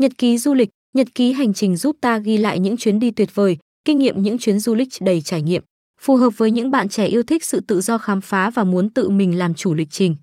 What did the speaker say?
Nhật ký du lịch, nhật ký hành trình giúp ta ghi lại những chuyến đi tuyệt vời, kinh nghiệm những chuyến du lịch đầy trải nghiệm, phù hợp với những bạn trẻ yêu thích sự tự do khám phá và muốn tự mình làm chủ lịch trình.